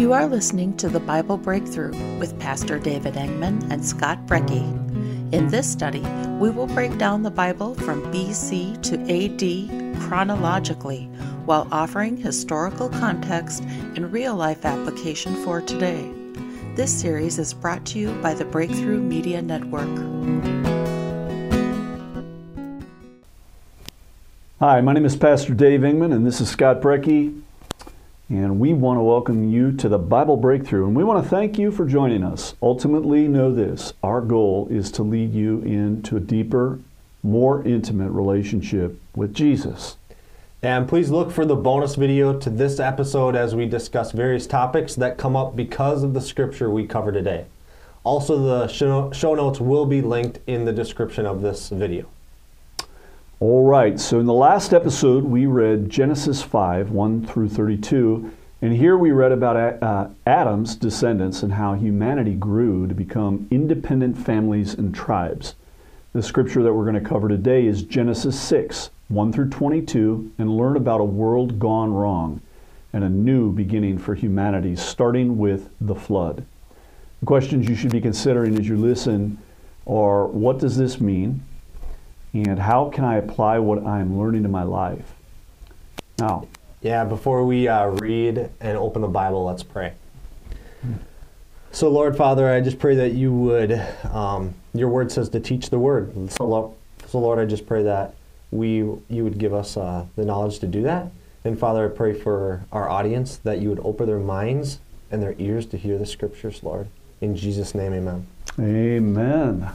You are listening to the Bible Breakthrough with Pastor David Engman and Scott Brecky. In this study, we will break down the Bible from BC to AD chronologically while offering historical context and real life application for today. This series is brought to you by the Breakthrough Media Network. Hi, my name is Pastor Dave Engman, and this is Scott Brecky. And we want to welcome you to the Bible Breakthrough. And we want to thank you for joining us. Ultimately, know this our goal is to lead you into a deeper, more intimate relationship with Jesus. And please look for the bonus video to this episode as we discuss various topics that come up because of the scripture we cover today. Also, the show notes will be linked in the description of this video. All right, so in the last episode, we read Genesis 5 1 through 32, and here we read about uh, Adam's descendants and how humanity grew to become independent families and tribes. The scripture that we're going to cover today is Genesis 6 1 through 22, and learn about a world gone wrong and a new beginning for humanity, starting with the flood. The questions you should be considering as you listen are what does this mean? And how can I apply what I'm learning in my life? Now, yeah, before we uh, read and open the Bible, let's pray. So, Lord Father, I just pray that you would, um, your word says to teach the word. So, Lord, so Lord, I just pray that we, you would give us uh, the knowledge to do that. And Father, I pray for our audience that you would open their minds and their ears to hear the scriptures, Lord. In Jesus' name, amen. Amen.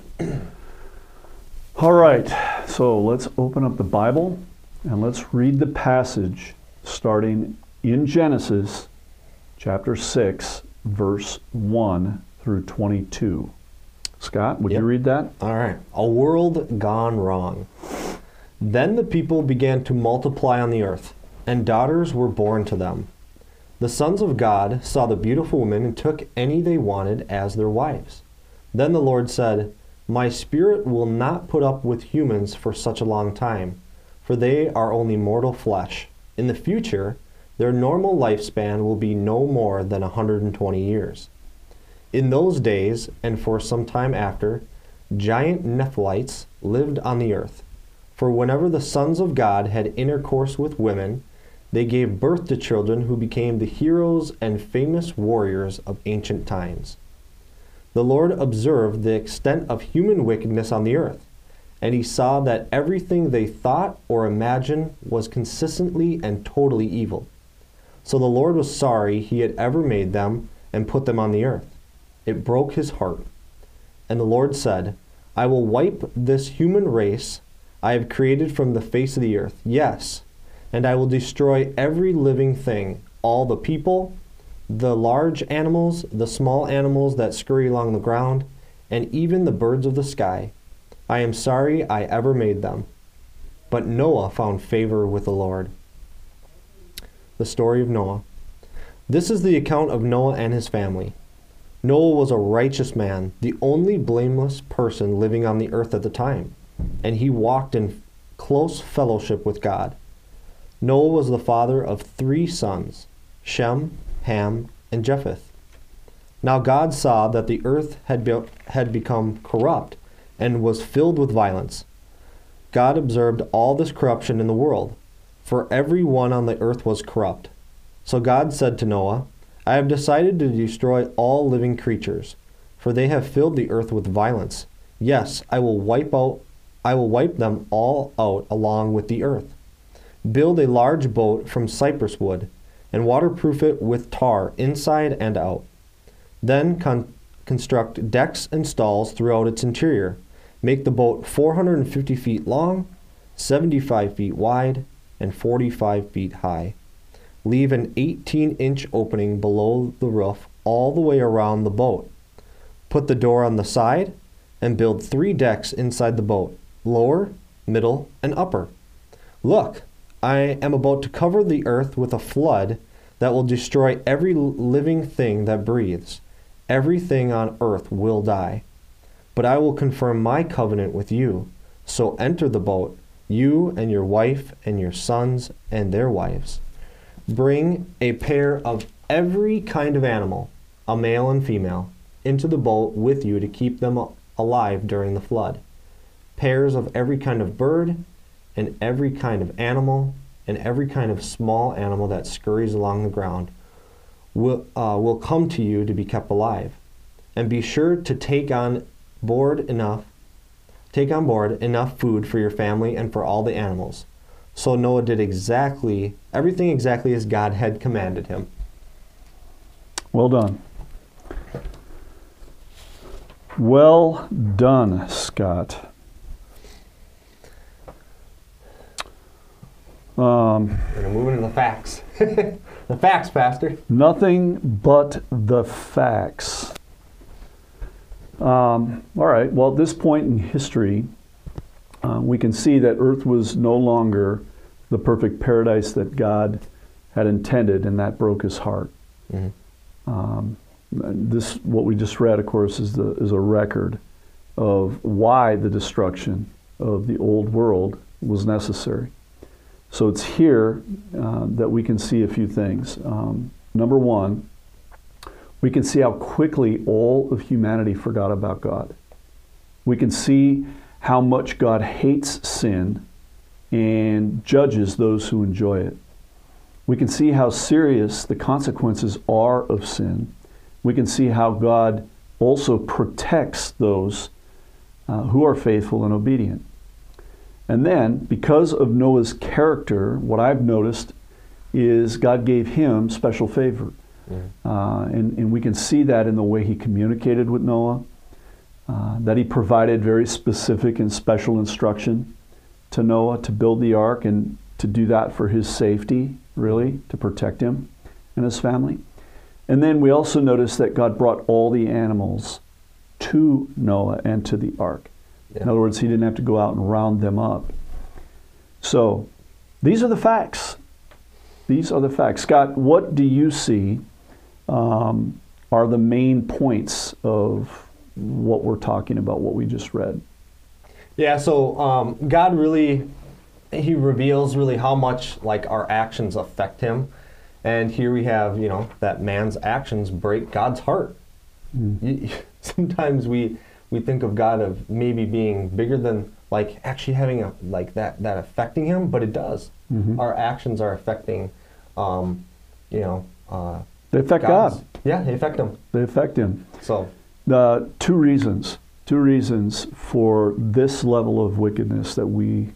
All right, so let's open up the Bible and let's read the passage starting in Genesis chapter 6, verse 1 through 22. Scott, would yep. you read that? All right. A world gone wrong. Then the people began to multiply on the earth, and daughters were born to them. The sons of God saw the beautiful women and took any they wanted as their wives. Then the Lord said, my spirit will not put up with humans for such a long time, for they are only mortal flesh. In the future, their normal lifespan will be no more than a 120 years. In those days, and for some time after, giant Nephilites lived on the earth. For whenever the sons of God had intercourse with women, they gave birth to children who became the heroes and famous warriors of ancient times the Lord observed the extent of human wickedness on the earth, and he saw that everything they thought or imagined was consistently and totally evil. So the Lord was sorry he had ever made them and put them on the earth. It broke his heart. And the Lord said, I will wipe this human race I have created from the face of the earth, yes, and I will destroy every living thing, all the people, the large animals, the small animals that scurry along the ground, and even the birds of the sky. I am sorry I ever made them. But Noah found favor with the Lord. The story of Noah. This is the account of Noah and his family. Noah was a righteous man, the only blameless person living on the earth at the time, and he walked in close fellowship with God. Noah was the father of three sons Shem, Ham, and Japheth. Now God saw that the earth had, be- had become corrupt and was filled with violence. God observed all this corruption in the world, for every one on the earth was corrupt. So God said to Noah, I have decided to destroy all living creatures, for they have filled the earth with violence. Yes, I will wipe out I will wipe them all out along with the earth. Build a large boat from cypress wood and waterproof it with tar inside and out. Then con- construct decks and stalls throughout its interior. Make the boat 450 feet long, 75 feet wide, and 45 feet high. Leave an 18 inch opening below the roof all the way around the boat. Put the door on the side and build three decks inside the boat lower, middle, and upper. Look, I am about to cover the earth with a flood that will destroy every living thing that breathes. Everything on earth will die. But I will confirm my covenant with you. So enter the boat, you and your wife and your sons and their wives. Bring a pair of every kind of animal, a male and female, into the boat with you to keep them alive during the flood. Pairs of every kind of bird, and every kind of animal, and every kind of small animal that scurries along the ground will, uh, will come to you to be kept alive. And be sure to take on board enough take on board enough food for your family and for all the animals. So Noah did exactly everything exactly as God had commanded him. Well done. Well done, Scott. Um, We're gonna move into the facts. the facts, Pastor. nothing but the facts. Um, all right. Well, at this point in history, uh, we can see that Earth was no longer the perfect paradise that God had intended, and that broke his heart. Mhm. Um, this, what we just read, of course, is the is a record of why the destruction of the old world was necessary. So it's here uh, that we can see a few things. Um, number one, we can see how quickly all of humanity forgot about God. We can see how much God hates sin and judges those who enjoy it. We can see how serious the consequences are of sin. We can see how God also protects those uh, who are faithful and obedient. And then, because of Noah's character, what I've noticed is God gave him special favor. Uh, and, and we can see that in the way he communicated with Noah, uh, that he provided very specific and special instruction to Noah to build the ark and to do that for his safety, really, to protect him and his family. And then we also notice that God brought all the animals to Noah and to the ark. In other words, he didn't have to go out and round them up. So these are the facts. These are the facts. Scott, what do you see um, are the main points of what we're talking about, what we just read? Yeah, so um, God really, He reveals really how much like our actions affect Him, and here we have you know that man's actions break God's heart. You- Sometimes we we think of God of maybe being bigger than like actually having a like that that affecting Him, but it does. Mhm. Our actions are affecting, um, you know. Uh, They affect God's- God. Yeah, they affect Him. They affect Him. So Uh, two reasons. Two reasons for this level of wickedness that we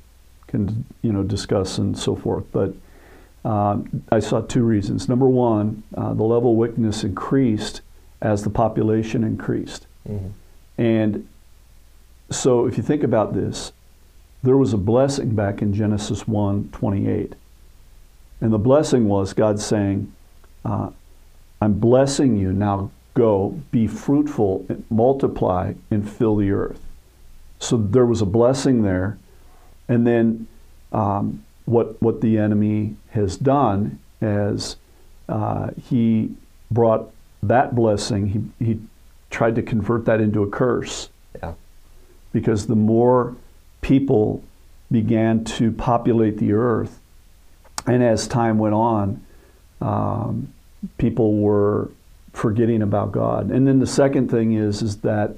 can, you know, discuss and so forth. But um, I saw two reasons. Number one, uh, the level of wickedness increased as the population increased. mhm. And so if you think about this, there was a blessing back in Genesis 1 28. And the blessing was God saying, uh, I'm blessing you, now go, be fruitful, multiply, and fill the earth. So there was a blessing there. And then um, what, what the enemy has done is uh, he brought that blessing, he, he tried to convert that into a curse yeah, because the more people began to populate the earth, and as time went on, um, people were forgetting about God. And then the second thing is is that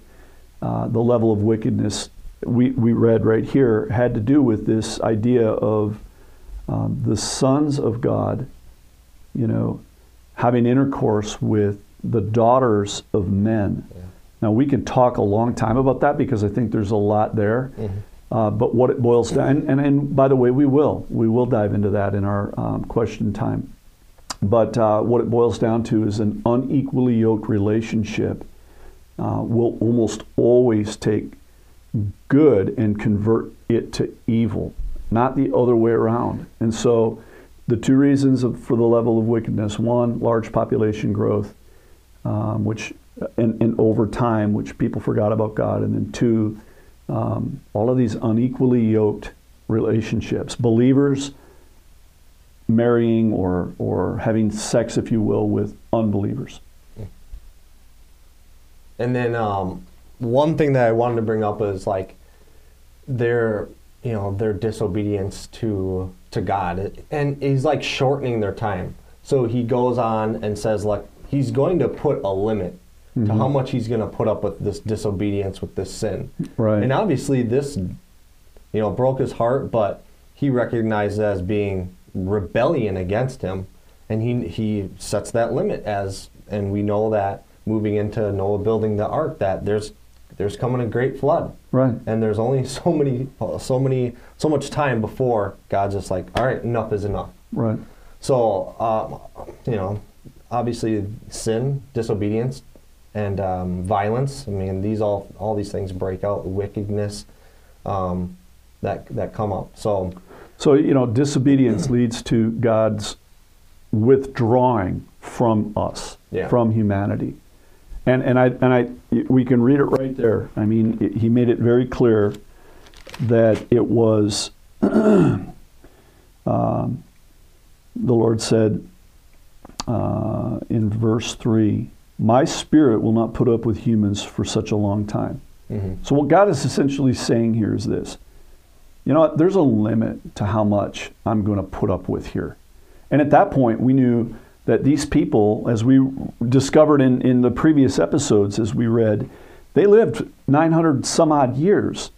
uh, the level of wickedness we, we read right here had to do with this idea of um, the sons of God, you know, having intercourse with the daughters of men. Yeah. Now we can talk a long time about that because I think there's a lot there. Mhm. Uh, but what it boils down, and, and, and by the way, we will we will dive into that in our um, question time. But uh, what it boils down to is an unequally yoked relationship uh, will almost always take good and convert it to evil, not the other way around. And so, the two reasons of, for the level of wickedness: one, large population growth, um, which and, and over time, which people forgot about God, and then two, um, all of these unequally yoked relationships, believers marrying or or having sex, if you will, with unbelievers. And then um, one thing that I wanted to bring up is like their you know their disobedience to to God, and He's like shortening their time. So he goes on and says, like, he's going to put a limit Mm-hmm. to how much he's going to put up with this disobedience, with this sin. Right. And obviously, this, you know, broke his heart, but he recognized it as being rebellion against him, and he he sets that limit as, and we know that moving into Noah building the ark, that there's there's coming a great flood, Right. and there's only so many, so many, so much time before God's just like, all right, enough is enough. Right. So, um, you know, obviously sin, disobedience, and um, violence. I mean, these all all these things break out wickedness um, that that come up. So, So, you know, disobedience leads to God's withdrawing from us, Yeah. from humanity. And, and, I, and I, we can read it right there. I mean, it, he made it very clear that it was, um, the Lord said uh, in verse 3 My spirit will not put up with humans for such a long time. mhm. So, what God is essentially saying here is this you know what? There's a limit to how much I'm going to put up with here. And at that point, we knew that these people, as we discovered in, in the previous episodes, as we read, they lived 900 some odd years.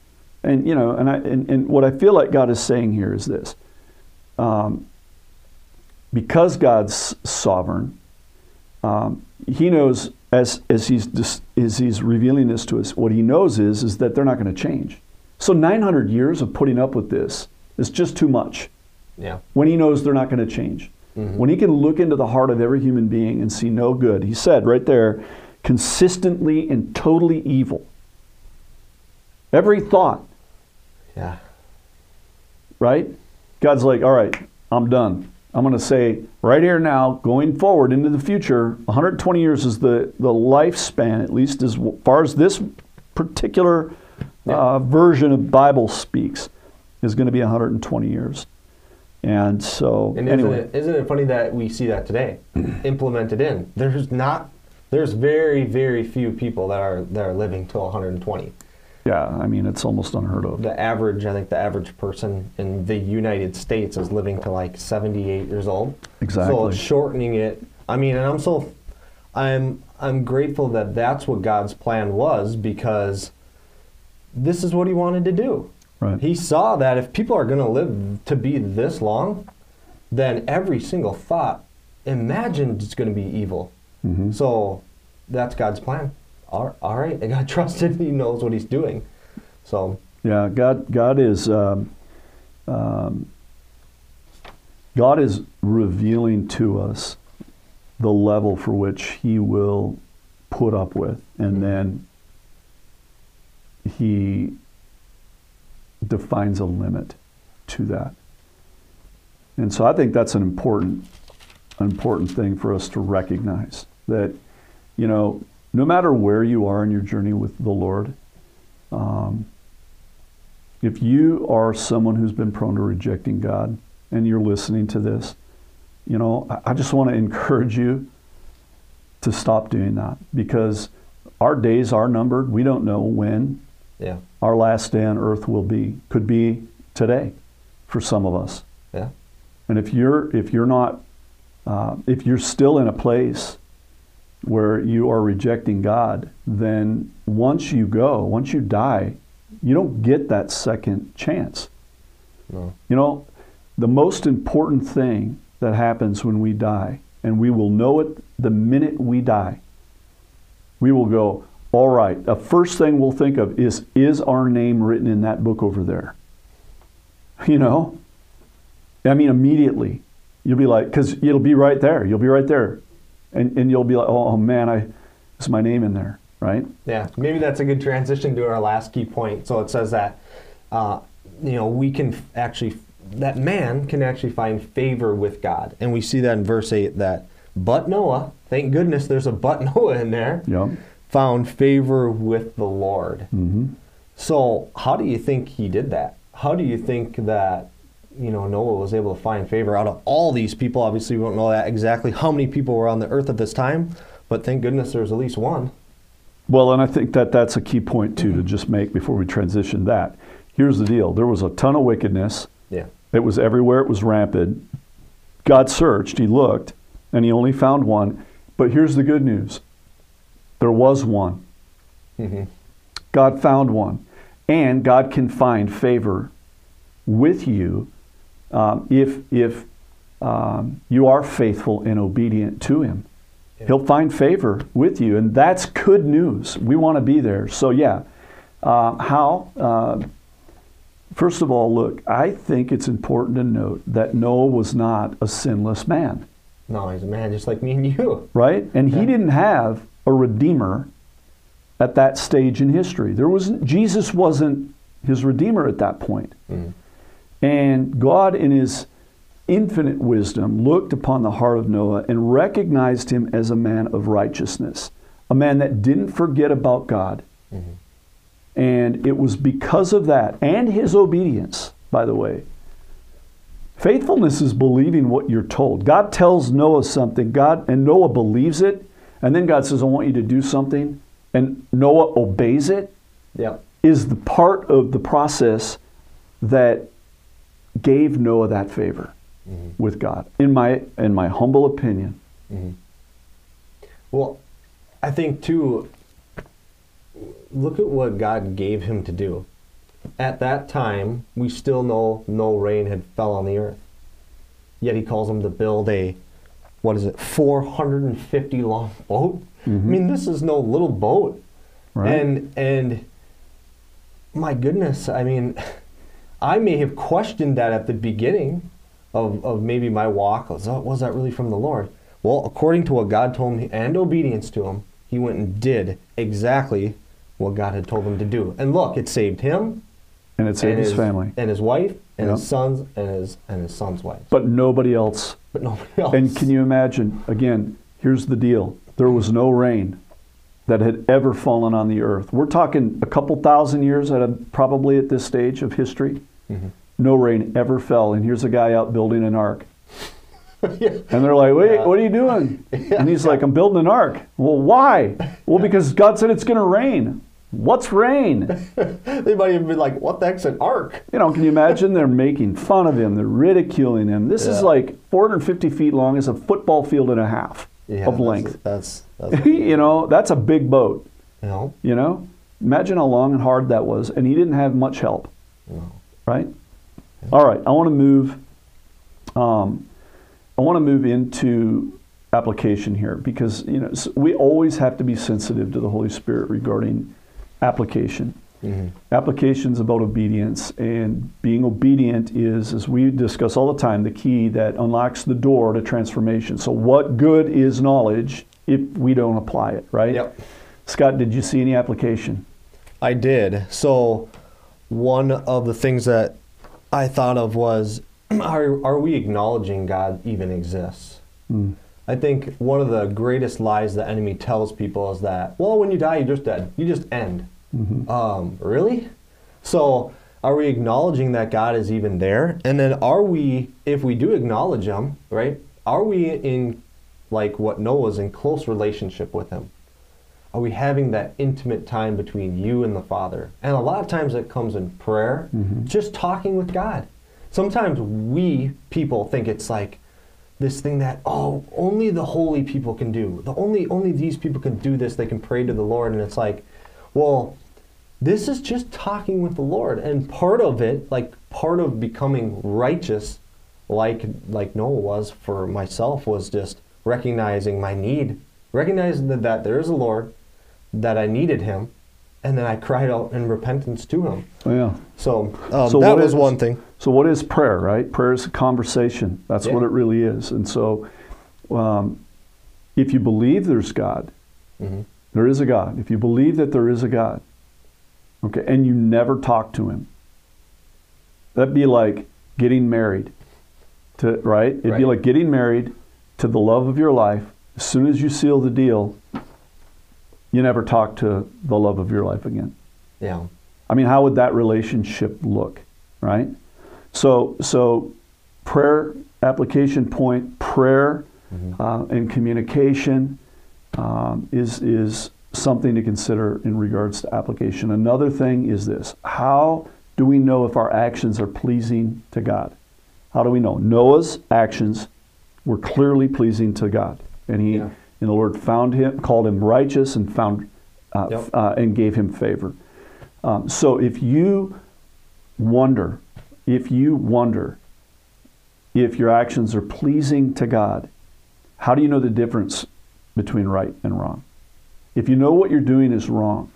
And, you know, and, I, and, and what I feel like God is saying here is this um, because God's sovereign, um, He knows as, as, he's as He's revealing this to us, what He knows is, is that they're not going to change. So 900 years of putting up with this is just too much yeah, when he knows they're not going to change. When he can look into the heart of every human being and see no good. He said right there, consistently and totally evil. Every thought, yeah, right? God's like, all right, I'm done. I'm going to say right here now, going forward into the future, 120 years is the, the lifespan, at least as far as this particular uh, version of Bible speaks, is going to be 120 years. And so, And isn't, anyway, it, isn't it funny that we see that today implemented in? There's not. There's very, very few people that are that are living till 120. Yeah, I mean, it's almost unheard of. The average, I think, the average person in the United States is living to like 78 years old. So Exactly. it's shortening it. I mean, and I'm so, I'm I'm grateful that that's what God's plan was because this is what He wanted to do. Right. He saw that if people are going to live to be this long, then every single thought imagined is going to be evil. Mhm. So that's God's plan. All, all right, I got trusted. He knows what He's doing. So Yeah, God, God is, um, um, God is revealing to us the level for which He will put up with, and then He defines a limit to that. And so I think that's an important, an important thing for us to recognize that, you know, no matter where you are in your journey with the Lord, um, if you are someone who's been prone to rejecting God and you're listening to this, you know, I- I just want to encourage you to stop doing that because our days are numbered. We don't know when yeah, our last day on earth will be. Could be today for some of us. yeah, And if you're if you're not uh, if you're still in a place where you are rejecting God, then once you go, once you die, you don't get that second chance. no, You know, the most important thing that happens when we die, and we will know it the minute we die, we will go, all right, the first thing we'll think of is, is our name written in that book over there? You know? I mean, immediately. You'll be like, because it'll be right there. You'll be right there. And, and you'll be like, oh, oh man, I, is my name in there, right? yeah. Maybe that's a good transition to our last key point. So it says that, uh, you know, we can actually, that man can actually find favor with God, and we see that in verse eight that, but Noah, thank goodness, there's a but Noah in there, Yep. found favor with the Lord. hmm So, how do you think he did that? How do you think that you know Noah was able to find favor out of all these people? Obviously, we don't know that exactly how many people were on the earth at this time, but thank goodness there was at least one. Well, and I think that that's a key point too to just make before we transition that. Here's the deal: there was a ton of wickedness. Yeah, It was everywhere. It was rampant. God searched. He looked, and he only found one. But here's the good news there was one. Mhm. God found one. And God can find favor with you um, if, if um, you are faithful and obedient to Him. Yeah. He'll find favor with you, and that's good news. We want to be there. So, yeah. Uh, how? Uh, first of all, look, I think it's important to note that Noah was not a sinless man, No, he's a man just like me and you. right? And he didn't have a redeemer at that stage in history. There wasn't Jesus wasn't his redeemer at that point. Mhm. And God, in his infinite wisdom, looked upon the heart of Noah and recognized him as a man of righteousness, a man that didn't forget about God. Mhm. And it was because of that and his obedience, by the way. Faithfulness is believing what you're told. God tells Noah something, God and Noah believes it, and then God says, I want you to do something, and Noah obeys it Yep. is the part of the process that gave Noah that favor Mhm. with God. In my in my humble opinion. Mhm. Well, I think too. Look at what God gave him to do. At that time, we still know no rain had fell on the earth. Yet he calls him to build a, what is it, 450 long boat. I mean, this is no little boat. Right. And and my goodness, I mean, I may have questioned that at the beginning of, of maybe my walk. Was that, was that really from the Lord? Well, according to what God told me and obedience to him, he went and did exactly what God had told him to do. And look, it saved him and it saved and his, family. and his wife and Yeah. his sons and his and his son's wife. But nobody else. But nobody else. And can you imagine again, here's the deal. There was no rain that had ever fallen on the earth. We're talking a couple thousand years at a, probably at this stage of history. Mhm. No rain ever fell and here's a guy out building an ark. yeah. And they're like, wait, Yeah. what are you doing? And he's like, I'm building an ark. Well, why? Well, because God said it's going to rain. What's rain? They might even be like, "What the heck's an ark?" You know, can you imagine? They're making fun of him. They're ridiculing him. This is like 450 feet long. It's a football field and a half Yeah, of length. That's that's. you know, that's a big boat. you know, You know, imagine how long and hard that was. And he didn't have much help, no. Right? All right, I want to move. Um, I want to move into application here because you know we always have to be sensitive to the Holy Spirit regarding application. Mhm. Application's about obedience, and being obedient is, as we discuss all the time, the key that unlocks the door to transformation. So, what good is knowledge if we don't apply it, right? Yep. Scott, did you see any application? I did. So, one of the things that I thought of was are, are we acknowledging God even exists? Mm. I think one of the greatest lies the enemy tells people is that, well, when you die, you're just dead. You just end. Mhm. Um, really? So, are we acknowledging that God is even there? And then, are we, if we do acknowledge Him, right? Are we in, like what Noah's in close relationship with Him? Are we having that intimate time between you and the Father? And a lot of times it comes in prayer, Mhm. just talking with God. Sometimes we people think it's like this thing that oh only the holy people can do. The only only these people can do this. They can pray to the Lord, and it's like, well, this is just talking with the Lord, and part of it, like part of becoming righteous, like like Noah was for myself, was just recognizing my need, recognizing that, that there is a Lord, that I needed Him, and then I cried out in repentance to Him. Oh, yeah. So, um, So that was is- one thing. So, what is prayer, right? Prayer is a conversation. That's Yeah. what it really is. And so, um, if you believe there's God, hmm there is a God. If you believe that there is a God, okay, and you never talk to Him, that'd be like getting married, to right? It'd be like getting married to the love of your life. As soon as you seal the deal, you never talk to the love of your life again. Yeah. I mean, how would that relationship look, right? So, so prayer application point, prayer Mhm. uh, and communication um, is is something to consider in regards to application. Another thing is this: How do we know if our actions are pleasing to God? How do we know? Noah's actions were clearly pleasing to God, and he Yeah. And the Lord found him, called him righteous, and found uh, Yep. uh, and gave him favor. Um, so if you wonder, if you wonder if your actions are pleasing to God, how do you know the difference between right and wrong? If you know what you're doing is wrong,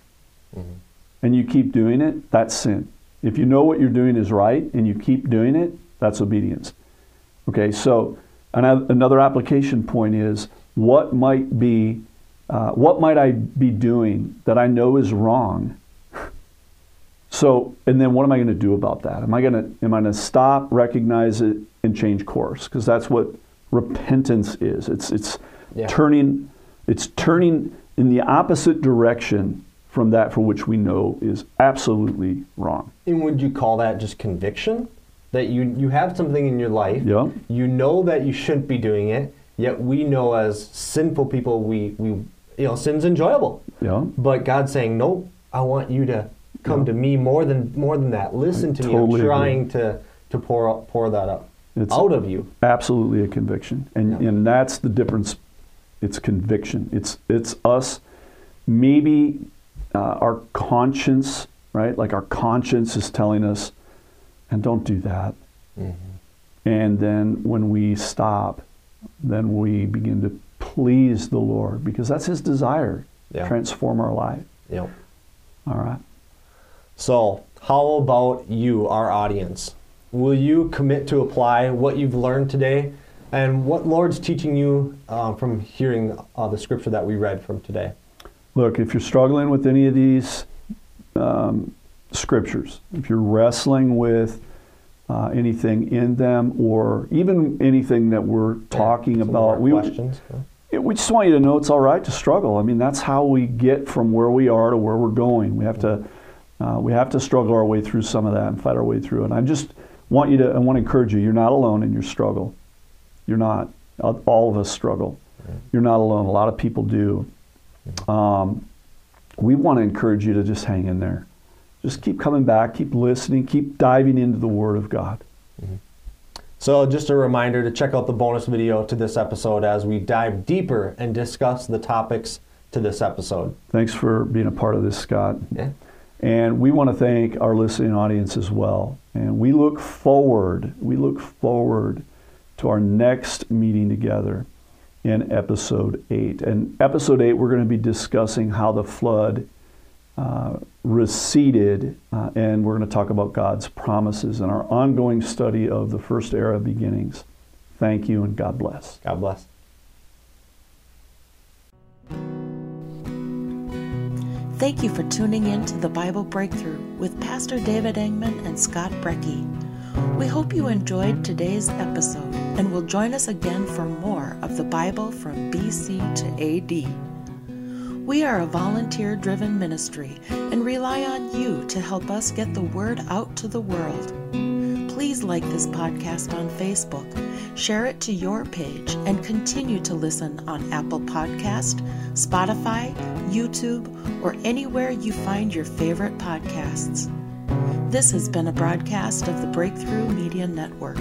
and you keep doing it, that's sin. If you know what you're doing is right and you keep doing it, that's obedience. Okay, so another application point is what might be, uh, what might I be doing that I know is wrong? So, and then what am I going to do about that? Am I going to, am I going to stop, recognize it, and change course? Because that's what repentance is. It's it's Yeah. turning, it's turning in the opposite direction from that for which we know is absolutely wrong. And would you call that just conviction? That you you have something in your life, Yeah. you know that you shouldn't be doing it, yet we know as sinful people we we you know sin's enjoyable. Yeah. But God's saying, "Nope, I want you to come Yeah. to me more than more than that. Listen to me. I'm agree. trying to to pour pour that up It's- out of you." absolutely a conviction and Yeah. and that's the difference it's conviction it's it's us maybe uh, our conscience right like our conscience is telling us and don't do that and then when we stop then we begin to please the lord because that's his desire Yeah. transform our life Yep. all right So, how about you, our audience? Will you commit to apply what you've learned today and what Lord's teaching you uh, from hearing uh, the scripture that we read from today? Look, if you're struggling with any of these um, scriptures, if you're wrestling with uh, anything in them, or even anything that we're talking our about, we, questions. it- we just want you to know it's all right to struggle. I mean, that's how we get from where we are to where we're going. We have to, uh, we have to struggle our way through some of that and fight our way through it. And I just want you to, I want to encourage you. You're not alone in your struggle. You're not. All all of us struggle. You're not alone. A lot of people do. Um, we want to encourage you to just hang in there. Just keep coming back, keep listening, keep diving into the Word of God. Mm-hmm. So, just a reminder to check out the bonus video to this episode as we dive deeper and discuss the topics to this episode. Thanks for being a part of this, Scott. Yeah. And we want to thank our listening audience as well. And we look forward, we look forward to our next meeting together in episode 8. And episode 8, we're going to be discussing how the flood uh, receded, uh, and we're going to talk about God's promises in our ongoing study of the first era beginnings. Thank you, and God bless. God bless. Thank you for tuning in to the Bible Breakthrough with Pastor David Engman and Scott Brecky. We hope you enjoyed today's episode and will join us again for more of the Bible from BC to AD. We are a volunteer driven ministry and rely on you to help us get the word out to the world. Please like this podcast on Facebook, share it to your page, and continue to listen on Apple Podcast, Spotify, YouTube, or anywhere you find your favorite podcasts. This has been a broadcast of the Breakthrough Media Network.